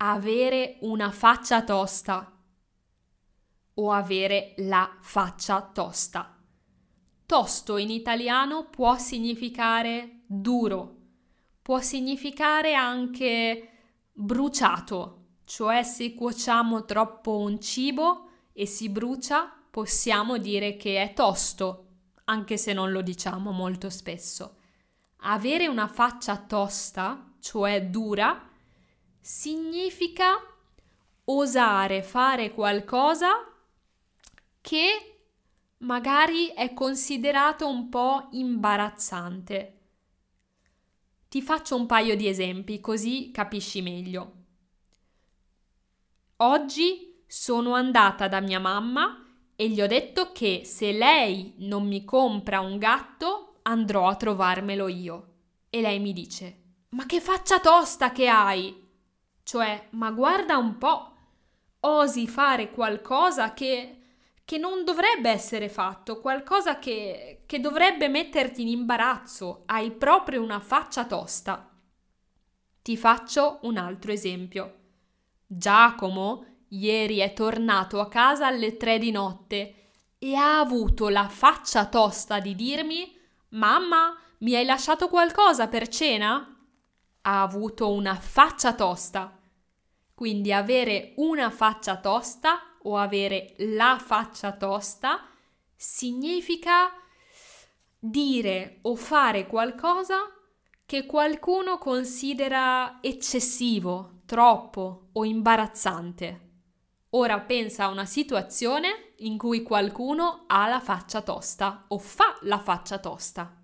avere una faccia tosta o avere la faccia tosta. Tosto in italiano può significare duro, può significare anche bruciato, cioè se cuociamo troppo un cibo e si brucia, possiamo dire che è tosto, anche se non lo diciamo molto spesso. Avere una faccia tosta, cioè dura, significa osare fare qualcosa che magari è considerato un po' imbarazzante. Ti faccio un paio di esempi così capisci meglio. Oggi sono andata da mia mamma e gli ho detto che se lei non mi compra un gatto andrò a trovarmelo io. E lei mi dice: Ma che faccia tosta che hai! Cioè, ma guarda un po', osi fare qualcosa che, che non dovrebbe essere fatto, qualcosa che, che dovrebbe metterti in imbarazzo, hai proprio una faccia tosta. Ti faccio un altro esempio. Giacomo ieri è tornato a casa alle tre di notte e ha avuto la faccia tosta di dirmi Mamma, mi hai lasciato qualcosa per cena? Ha avuto una faccia tosta. Quindi avere una faccia tosta o avere la faccia tosta significa dire o fare qualcosa che qualcuno considera eccessivo, troppo o imbarazzante. Ora pensa a una situazione in cui qualcuno ha la faccia tosta o fa la faccia tosta.